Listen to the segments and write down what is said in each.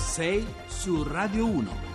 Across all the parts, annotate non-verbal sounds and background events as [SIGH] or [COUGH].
6 su Radio 1.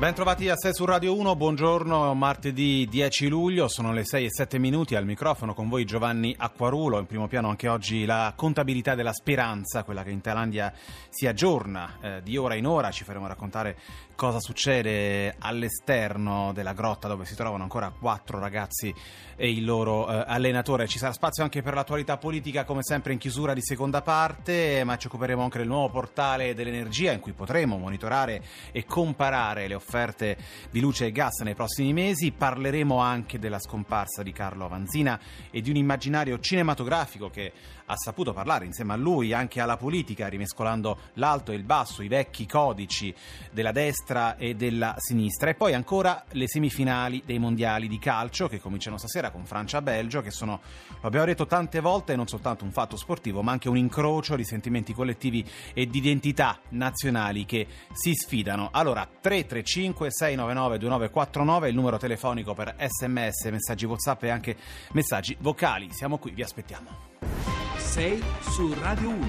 Ben trovati a 6 su Radio 1, buongiorno, martedì 10 luglio, sono le 6 e 7 minuti al microfono con voi Giovanni Acquarulo, in primo piano anche oggi la contabilità della speranza, quella che in Thailandia si aggiorna eh, di ora in ora, ci faremo raccontare cosa succede all'esterno della grotta dove si trovano ancora quattro ragazzi e il loro eh, allenatore. Ci sarà spazio anche per l'attualità politica come sempre in chiusura di seconda parte, ma ci occuperemo anche del nuovo portale dell'energia in cui potremo monitorare e comparare le offerte di luce e gas nei prossimi mesi. Parleremo anche della scomparsa di Carlo Avanzina e di un immaginario cinematografico che ha saputo parlare insieme a lui anche alla politica, rimescolando l'alto e il basso, i vecchi codici della destra e della sinistra. E poi ancora le semifinali dei mondiali di calcio che cominciano stasera con Francia-Belgio, che sono, lo abbiamo detto tante volte, non soltanto un fatto sportivo, ma anche un incrocio di sentimenti collettivi e di identità nazionali che si sfidano. Allora, 335 699 2949 il numero telefonico per sms, messaggi WhatsApp e anche messaggi vocali. Siamo qui, vi aspettiamo. 6 su Radio 1.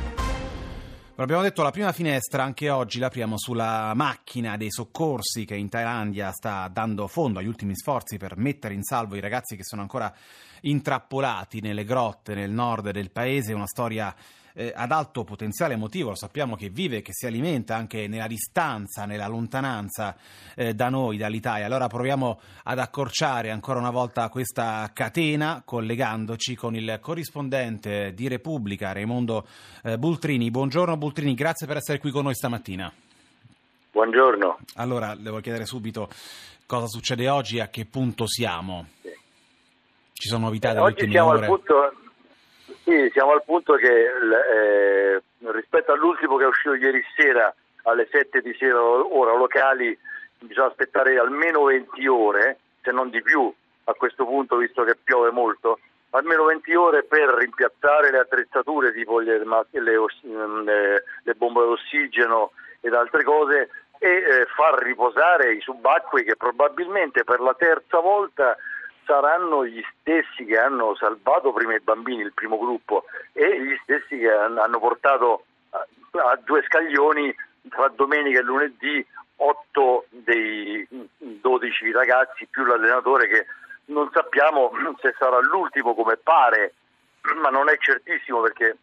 Lo abbiamo detto, la prima finestra anche oggi l'apriamo sulla macchina dei soccorsi che in Thailandia sta dando fondo agli ultimi sforzi per mettere in salvo i ragazzi che sono ancora intrappolati nelle grotte nel nord del paese, una storia eh, ad alto potenziale emotivo, lo sappiamo che vive e che si alimenta anche nella distanza, nella lontananza eh, da noi, dall'Italia. Allora proviamo ad accorciare ancora una volta questa catena collegandoci con il corrispondente di Repubblica, Raimondo eh, Bultrini. Buongiorno Bultrini, grazie per essere qui con noi stamattina. Buongiorno. Allora, le voglio chiedere subito cosa succede oggi e a che punto siamo. Ci sono novità eh, delle oggi siamo al punto sì, siamo al punto che eh, rispetto all'ultimo che è uscito ieri sera alle 7 di sera ora locali bisogna aspettare almeno 20 ore, se non di più a questo punto visto che piove molto, almeno 20 ore per rimpiazzare le attrezzature tipo le, le, le, le bombe d'ossigeno ed altre cose e eh, far riposare i subacquei che probabilmente per la terza volta saranno gli stessi che hanno salvato prima i bambini, il primo gruppo, e gli stessi che hanno portato a, a due scaglioni tra domenica e lunedì 8 dei 12 ragazzi più l'allenatore che non sappiamo se sarà l'ultimo come pare, ma non è certissimo perché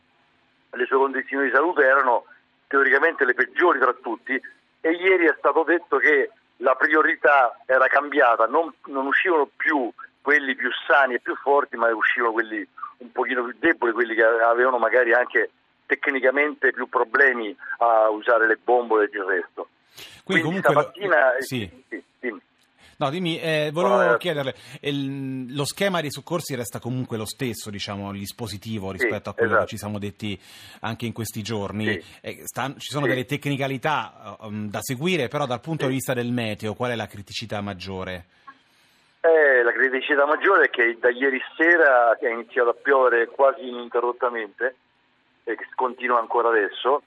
le sue condizioni di salute erano teoricamente le peggiori tra tutti e ieri è stato detto che la priorità era cambiata, non, non uscivano più quelli più sani e più forti, ma uscivano quelli un pochino più deboli, quelli che avevano magari anche tecnicamente più problemi a usare le bombole e il resto. Quindi, Quindi comunque stamattina... Lo... Sì. Sì, dimmi. No, dimmi, eh, volevo eh. chiederle, il- lo schema dei soccorsi resta comunque lo stesso, diciamo, il dispositivo rispetto a quello esatto. che ci siamo detti anche in questi giorni. Sì. Eh, sta- ci sono Sì. delle tecnicalità um, da seguire, però dal punto Sì. di vista del meteo, qual è la criticità maggiore? Eh, la criticità maggiore è che da ieri sera è iniziato a piovere quasi ininterrottamente e continua ancora adesso.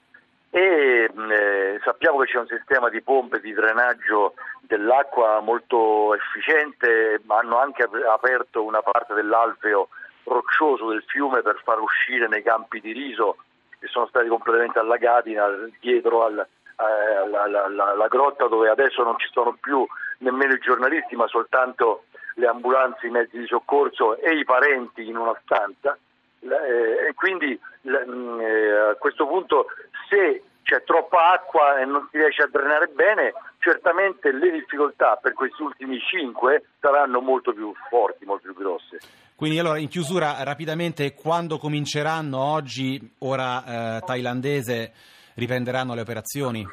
E eh, sappiamo che c'è un sistema di pompe di drenaggio dell'acqua molto efficiente, ma hanno anche ap- aperto una parte dell'alveo roccioso del fiume per far uscire nei campi di riso che sono stati completamente allagati al- dietro al- eh, alla, alla- alla- alla grotta dove adesso non ci sono più nemmeno i giornalisti ma soltanto le ambulanze, i mezzi di soccorso e i parenti in una stanza eh, e quindi mh, eh, a questo punto se c'è troppa acqua e non si riesce a drenare bene certamente le difficoltà per questi ultimi cinque saranno molto più forti, molto più grosse. Quindi allora in chiusura rapidamente quando cominceranno oggi, ora eh, thailandese, riprenderanno le operazioni?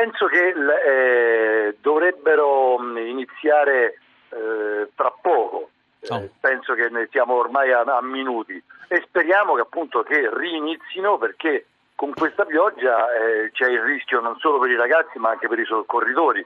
Penso che eh, dovrebbero mh, iniziare eh, tra poco, Eh, Oh. penso che ne siamo ormai a, a minuti e speriamo che appunto che rinizino perché con questa pioggia eh, c'è il rischio non solo per i ragazzi ma anche per i soccorritori.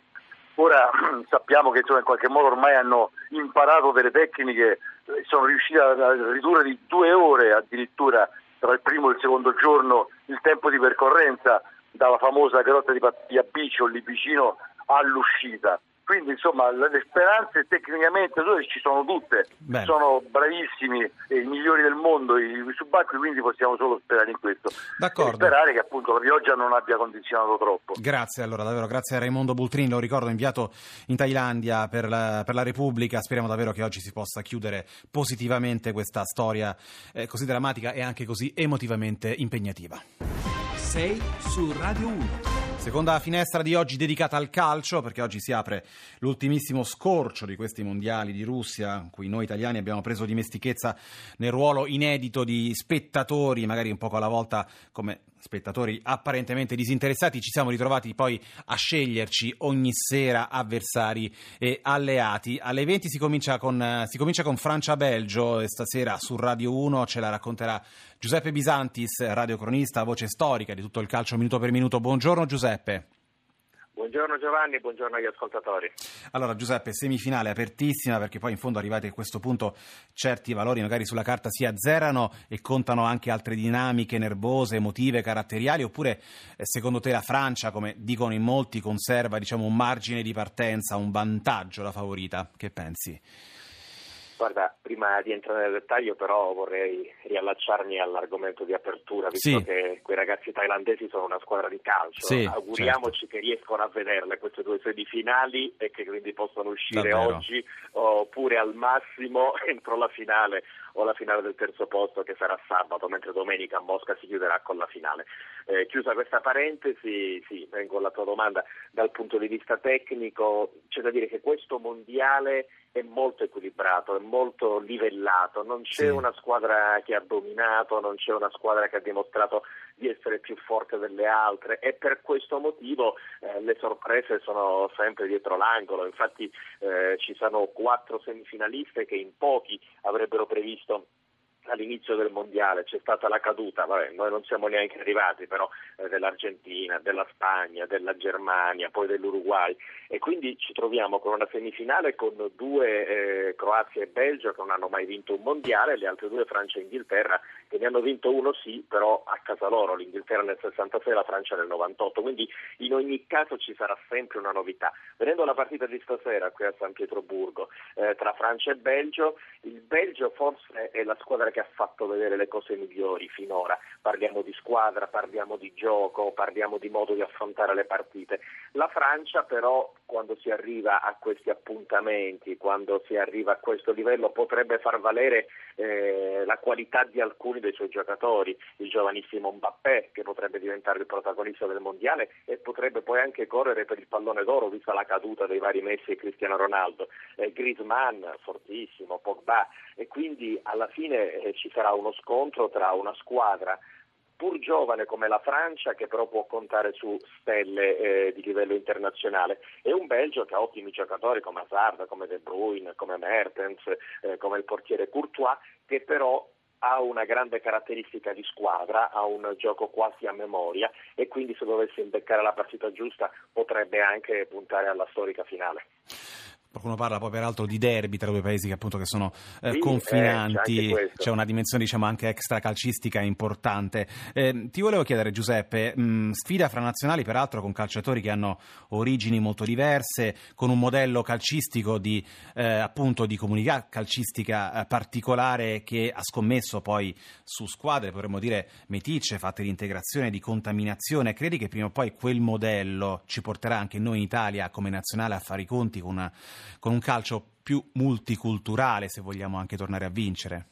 Ora [CLEARS THROAT] sappiamo che insomma, in qualche modo ormai hanno imparato delle tecniche, eh, sono riusciti a ridurre di due ore addirittura tra il primo e il secondo giorno il tempo di percorrenza dalla famosa grotta di Pattia Biccio lì vicino all'uscita. quindi insomma le speranze tecnicamente ci sono tutte, Bene. sono bravissimi e i migliori del mondo i, i subacquei, quindi possiamo solo sperare in questo. D'accordo. E sperare che appunto la pioggia non abbia condizionato troppo. Grazie allora, davvero, grazie a Raimondo Bultrini, lo ricordo inviato in Thailandia per la, per la Repubblica, speriamo davvero che oggi si possa chiudere positivamente questa storia eh, così drammatica e anche così emotivamente impegnativa. 6 su Radio 1. Seconda finestra di oggi dedicata al calcio, perché oggi si apre l'ultimissimo scorcio di questi mondiali di Russia, in cui noi italiani abbiamo preso dimestichezza nel ruolo inedito di spettatori, magari un poco alla volta come spettatori apparentemente disinteressati, ci siamo ritrovati poi a sceglierci ogni sera avversari e alleati. Alle 20 si comincia con, si comincia con Francia-Belgio e stasera su Radio 1 ce la racconterà Giuseppe Bisantis, radiocronista, voce storica di tutto il calcio minuto per minuto. Buongiorno Giuseppe. Buongiorno Giovanni, buongiorno agli ascoltatori. Allora Giuseppe, semifinale apertissima perché poi in fondo arrivati a questo punto certi valori magari sulla carta si azzerano e contano anche altre dinamiche nervose, emotive, caratteriali oppure eh, secondo te la Francia, come dicono in molti, conserva diciamo, un margine di partenza, un vantaggio la favorita? Che pensi? Guarda, prima di entrare nel dettaglio però vorrei riallacciarmi all'argomento di apertura, visto sì. che quei ragazzi thailandesi sono una squadra di calcio. Sì, Auguriamoci certo. che riescano a vederle queste due semifinali e che quindi possano uscire Davvero. oggi oppure al massimo [LAUGHS] entro la finale o la finale del terzo posto che sarà sabato, mentre domenica a Mosca si chiuderà con la finale. Eh, chiusa questa parentesi, sì, vengo alla tua domanda, dal punto di vista tecnico c'è da dire che questo mondiale è molto equilibrato, è molto livellato, non c'è sì. una squadra che ha dominato, non c'è una squadra che ha dimostrato di essere più forte delle altre e per questo motivo eh, le sorprese sono sempre dietro l'angolo, infatti eh, ci sono quattro semifinaliste che in pochi avrebbero previsto all'inizio del mondiale c'è stata la caduta, vabbè, noi non siamo neanche arrivati però eh, dell'Argentina, della Spagna, della Germania, poi dell'Uruguay. E quindi ci troviamo con una semifinale con due eh, Croazia e Belgio che non hanno mai vinto un mondiale, le altre due Francia e Inghilterra che ne hanno vinto uno sì, però a casa loro, l'Inghilterra nel 66 e la Francia nel 98, quindi in ogni caso ci sarà sempre una novità. Venendo alla partita di stasera qui a San Pietroburgo eh, tra Francia e Belgio, il Belgio forse è la squadra che ha fatto vedere le cose migliori finora. Parliamo di squadra, parliamo di gioco, parliamo di modo di affrontare le partite. La Francia però quando si arriva a questi appuntamenti, quando si arriva a questo livello, potrebbe far valere eh, la qualità di alcuni dei suoi giocatori, il giovanissimo Mbappé che potrebbe diventare il protagonista del mondiale e potrebbe poi anche correre per il pallone d'oro vista la caduta dei vari Messi e Cristiano Ronaldo, eh, Griezmann fortissimo, Pogba. E quindi alla fine eh, ci sarà uno scontro tra una squadra pur giovane come la Francia, che però può contare su stelle eh, di livello internazionale, e un Belgio che ha ottimi giocatori come Hazard, come De Bruyne, come Mertens, eh, come il portiere Courtois, che però ha una grande caratteristica di squadra, ha un gioco quasi a memoria e quindi se dovesse imbeccare la partita giusta potrebbe anche puntare alla storica finale. Qualcuno parla poi peraltro di derby tra due paesi che appunto che sono eh, sì, confinanti, eh, c'è, c'è, una dimensione diciamo anche extra calcistica importante. Eh, ti volevo chiedere Giuseppe, mh, sfida fra nazionali peraltro con calciatori che hanno origini molto diverse, con un modello calcistico di eh, appunto di comunità calcistica eh, particolare che ha scommesso poi su squadre, potremmo dire meticce, fatte di integrazione, di contaminazione. Credi che prima o poi quel modello ci porterà anche noi in Italia come nazionale a fare i conti con una con un calcio più multiculturale, se vogliamo anche tornare a vincere?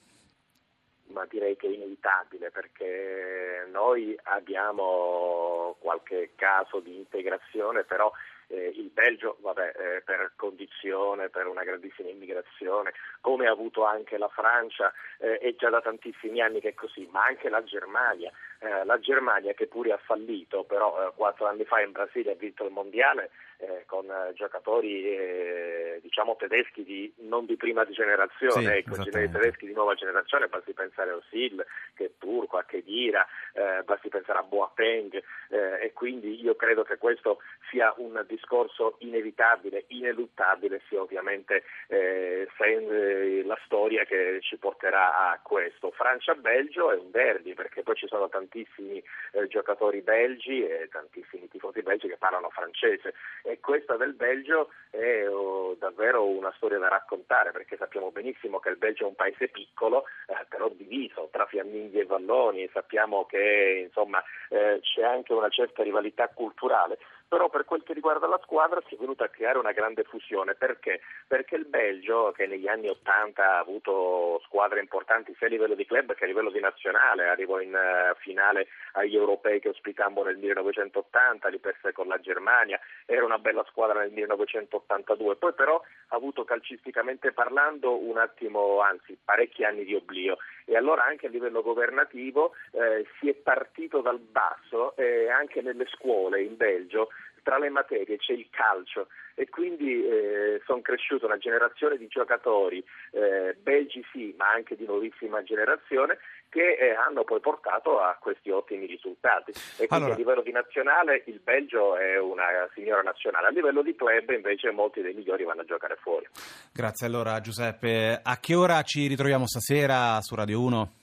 Ma direi che è inevitabile perché noi abbiamo qualche caso di integrazione, però eh, il Belgio, vabbè, eh, per condizione, per una grandissima immigrazione, come ha avuto anche la Francia, eh, è già da tantissimi anni che è così, ma anche la Germania. Eh, la Germania che pure ha fallito, però eh, quattro anni fa in Brasile ha vinto il mondiale eh, con giocatori diciamo tedeschi di, non di prima generazione, sì, ecco, tedeschi di nuova generazione, basti pensare a Osil, che è turco, a Kedira, basti pensare a Boateng e quindi io credo che questo sia un discorso inevitabile, ineluttabile, sia ovviamente la storia che ci porterà a questo. Francia-Belgio è un derby perché poi ci sono tantissimi eh, giocatori belgi e tantissimi tifosi belgi che parlano francese. e questa del Belgio è oh, davvero una storia da raccontare perché sappiamo benissimo che il Belgio è un paese piccolo eh, però diviso tra fiamminghi e valloni e sappiamo che insomma, eh, c'è anche una certa rivalità culturale però per quel che riguarda la squadra si è venuta a creare una grande fusione. Perché? Perché il Belgio, che negli anni Ottanta ha avuto squadre importanti sia a livello di club che a livello di nazionale, arrivò in uh, finale agli europei che ospitammo nel 1980, li perse con la Germania, era una bella squadra nel 1982, poi però ha avuto calcisticamente parlando un attimo, anzi parecchi anni di oblio. E allora anche a livello governativo eh, si è partito dal basso e anche nelle scuole in Belgio tra le materie c'è il calcio e quindi eh, sono cresciuta una generazione di giocatori eh, belgi sì, ma anche di nuovissima generazione che eh, hanno poi portato a questi ottimi risultati. E quindi allora... a livello di nazionale il Belgio è una signora nazionale, a livello di club invece molti dei migliori vanno a giocare fuori. Grazie allora Giuseppe. A che ora ci ritroviamo stasera su Radio 1?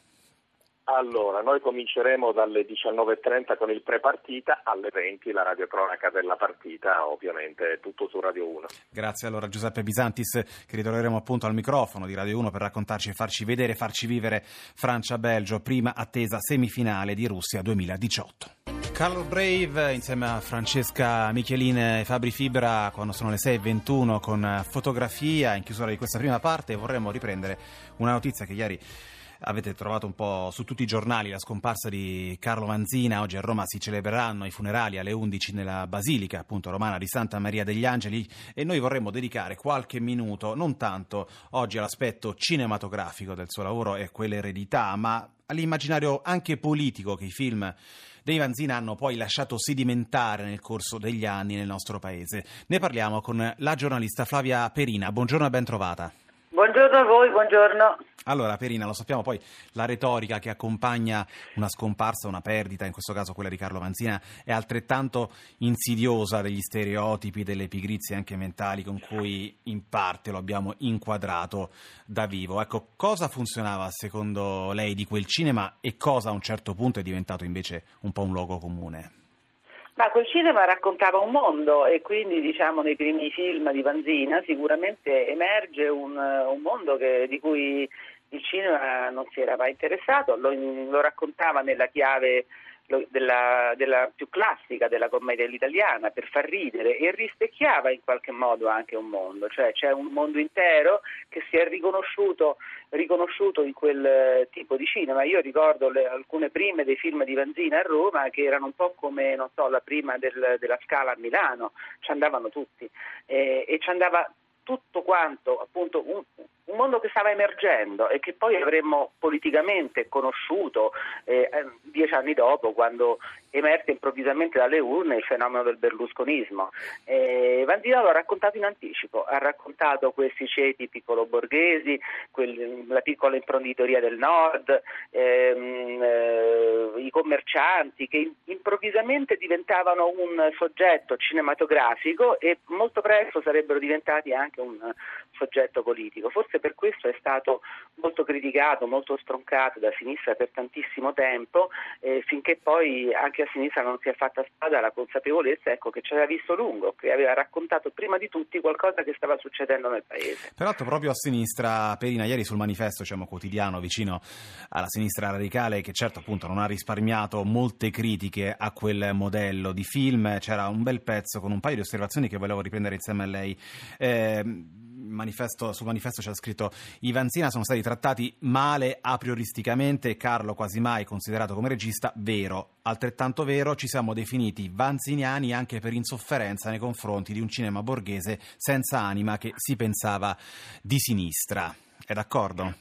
Allora, noi cominceremo dalle 19.30 con il pre-partita, alle 20 la radiocronaca della partita, ovviamente tutto su Radio 1. Grazie allora Giuseppe Bisantis, che ritroveremo appunto al microfono di Radio 1 per raccontarci e farci vedere, farci vivere Francia-Belgio, prima attesa semifinale di Russia 2018. Carlo Brave insieme a Francesca Michelin e Fabri Fibra quando sono le 6.21 con fotografia in chiusura di questa prima parte vorremmo riprendere una notizia che ieri Avete trovato un po' su tutti i giornali la scomparsa di Carlo Manzina. Oggi a Roma si celebreranno i funerali alle 11 nella Basilica appunto romana di Santa Maria degli Angeli e noi vorremmo dedicare qualche minuto non tanto oggi all'aspetto cinematografico del suo lavoro e quell'eredità, ma all'immaginario anche politico che i film dei Vanzina hanno poi lasciato sedimentare nel corso degli anni nel nostro paese. Ne parliamo con la giornalista Flavia Perina. Buongiorno e ben trovata. Buongiorno a voi, buongiorno. Allora, Perina, lo sappiamo poi, la retorica che accompagna una scomparsa, una perdita, in questo caso quella di Carlo Manzina, è altrettanto insidiosa degli stereotipi, delle pigrizie anche mentali con cui in parte lo abbiamo inquadrato da vivo. Ecco, cosa funzionava secondo lei di quel cinema e cosa a un certo punto è diventato invece un po' un luogo comune? Ma quel cinema raccontava un mondo e quindi diciamo nei primi film di Vanzina sicuramente emerge un, un mondo che, di cui il cinema non si era mai interessato, lo, lo raccontava nella chiave della, della, più classica della commedia italiana per far ridere e rispecchiava in qualche modo anche un mondo, cioè c'è un mondo intero che si è riconosciuto, riconosciuto in quel tipo di cinema. Io ricordo le, alcune prime dei film di Vanzina a Roma che erano un po' come so, la prima del, della Scala a Milano, ci andavano tutti eh, e ci andava tutto quanto appunto un, un mondo che stava emergendo e che poi avremmo politicamente conosciuto eh, eh, dieci anni dopo quando emerge improvvisamente dalle urne il fenomeno del berlusconismo. Eh, Vandina lo ha raccontato in anticipo, ha raccontato questi ceti piccolo-borghesi, quel, la piccola imprenditoria del nord, ehm, eh, i commercianti che improvvisamente diventavano un soggetto cinematografico e molto presto sarebbero diventati anche un soggetto politico. Forse per questo è stato molto criticato, molto stroncato da sinistra per tantissimo tempo, eh, finché poi anche a sinistra non si è fatta spada la consapevolezza ecco, che ci aveva visto lungo, che aveva raccontato prima di tutti qualcosa che stava succedendo nel paese. Peraltro proprio a sinistra, Perina, ieri sul manifesto diciamo, quotidiano vicino alla sinistra radicale, che certo appunto non ha risparmiato molte critiche a quel modello di film, c'era un bel pezzo con un paio di osservazioni che volevo riprendere insieme a lei. Eh, manifesto, sul manifesto c'è scritto i Vanzina sono stati trattati male a prioristicamente, Carlo quasi mai considerato come regista, vero. Altrettanto vero, ci siamo definiti vanziniani anche per insofferenza nei confronti di un cinema borghese senza anima che si pensava di sinistra. È d'accordo?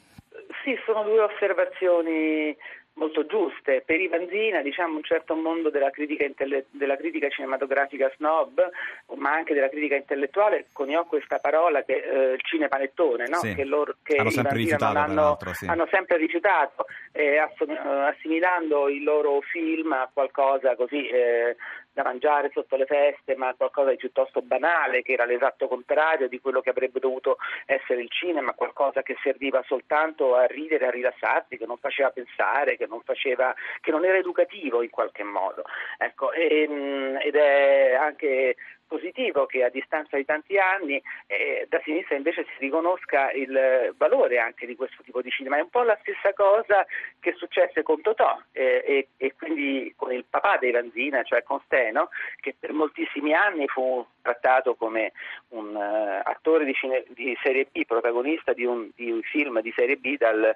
Sì, sono due osservazioni molto giuste. Per Ivanzina diciamo un certo mondo della critica, intelle- della critica, cinematografica snob, ma anche della critica intellettuale, coniò questa parola che eh, il cinepanettone, no? sì. che, loro, che hanno sempre rifiutato, hanno, sì. hanno, sempre rifiutato eh, assimilando i loro film a qualcosa così eh, da mangiare sotto le feste, ma qualcosa di piuttosto banale, che era l'esatto contrario di quello che avrebbe dovuto essere il cinema, qualcosa che serviva soltanto a ridere, a rilassarsi, che non faceva pensare, che non, faceva, che non era educativo in qualche modo. Ecco, e, ed è anche positivo che a distanza di tanti anni eh, da sinistra invece si riconosca il valore anche di questo tipo di cinema. È un po' la stessa cosa che successe con Totò eh, e, e, quindi con il papà dei Vanzina, cioè con Steno, che per moltissimi anni fu trattato come un uh, attore di, cine, di, serie B, protagonista di un, di un film di serie B dal,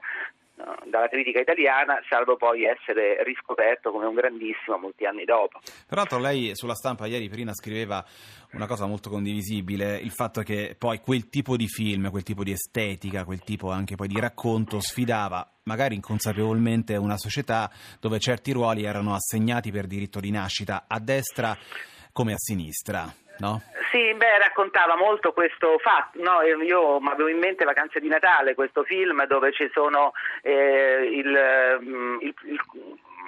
dalla critica italiana, salvo poi essere riscoperto come un grandissimo molti anni dopo. Peraltro lei sulla stampa ieri prima scriveva una cosa molto condivisibile, il fatto che poi quel tipo di film, quel tipo di estetica, quel tipo anche poi di racconto sfidava magari inconsapevolmente una società dove certi ruoli erano assegnati per diritto di nascita a destra come a sinistra, no? Sì, beh, raccontava molto questo fatto. No, io avevo in mente Vacanze di Natale, questo film dove ci sono eh, il, mm, il,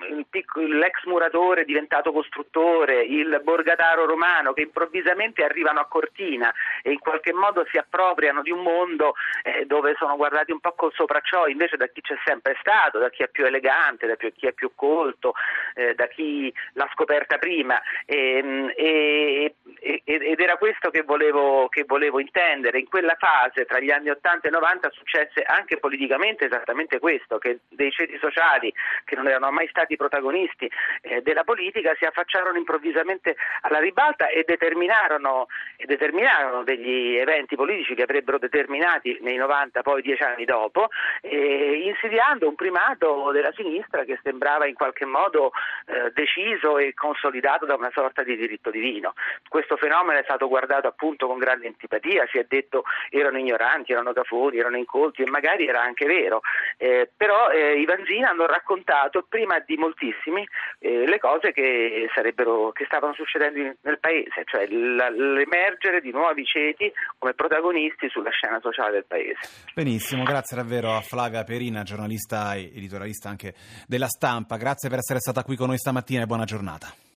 il l'ex muratore diventato costruttore, il borgataro romano che improvvisamente arrivano a Cortina e in qualche modo si appropriano di un mondo eh, dove sono guardati un po' col sopracciò invece da chi c'è sempre stato, da chi è più elegante, da chi è più colto, eh, da chi l'ha scoperta prima e, e, ed era questo che volevo, che volevo intendere. In quella fase tra gli anni 80 e 90 successe anche politicamente esattamente questo, che dei ceti sociali che non erano mai stati protagonisti eh, della politica si affacciarono improvvisamente alla ribalta e determinarono, e determinarono, degli eventi politici che avrebbero determinati nei 90 poi dieci anni dopo, eh, insidiando un primato della sinistra che sembrava in qualche modo eh, deciso e consolidato da una sorta di diritto divino. Questo fenomeno è stato guardato appunto con grande antipatia, si è detto erano ignoranti, erano cafoni, erano incolti e magari era anche vero, eh, però eh, i Vanzina hanno raccontato prima di moltissimi eh, le cose che, che, stavano succedendo nel paese, cioè l'emergere di nuovi ceti come protagonisti sulla scena sociale del paese. Benissimo, grazie davvero a Flavia Perina, giornalista e editorialista anche della stampa, grazie per essere stata qui con noi stamattina e buona giornata.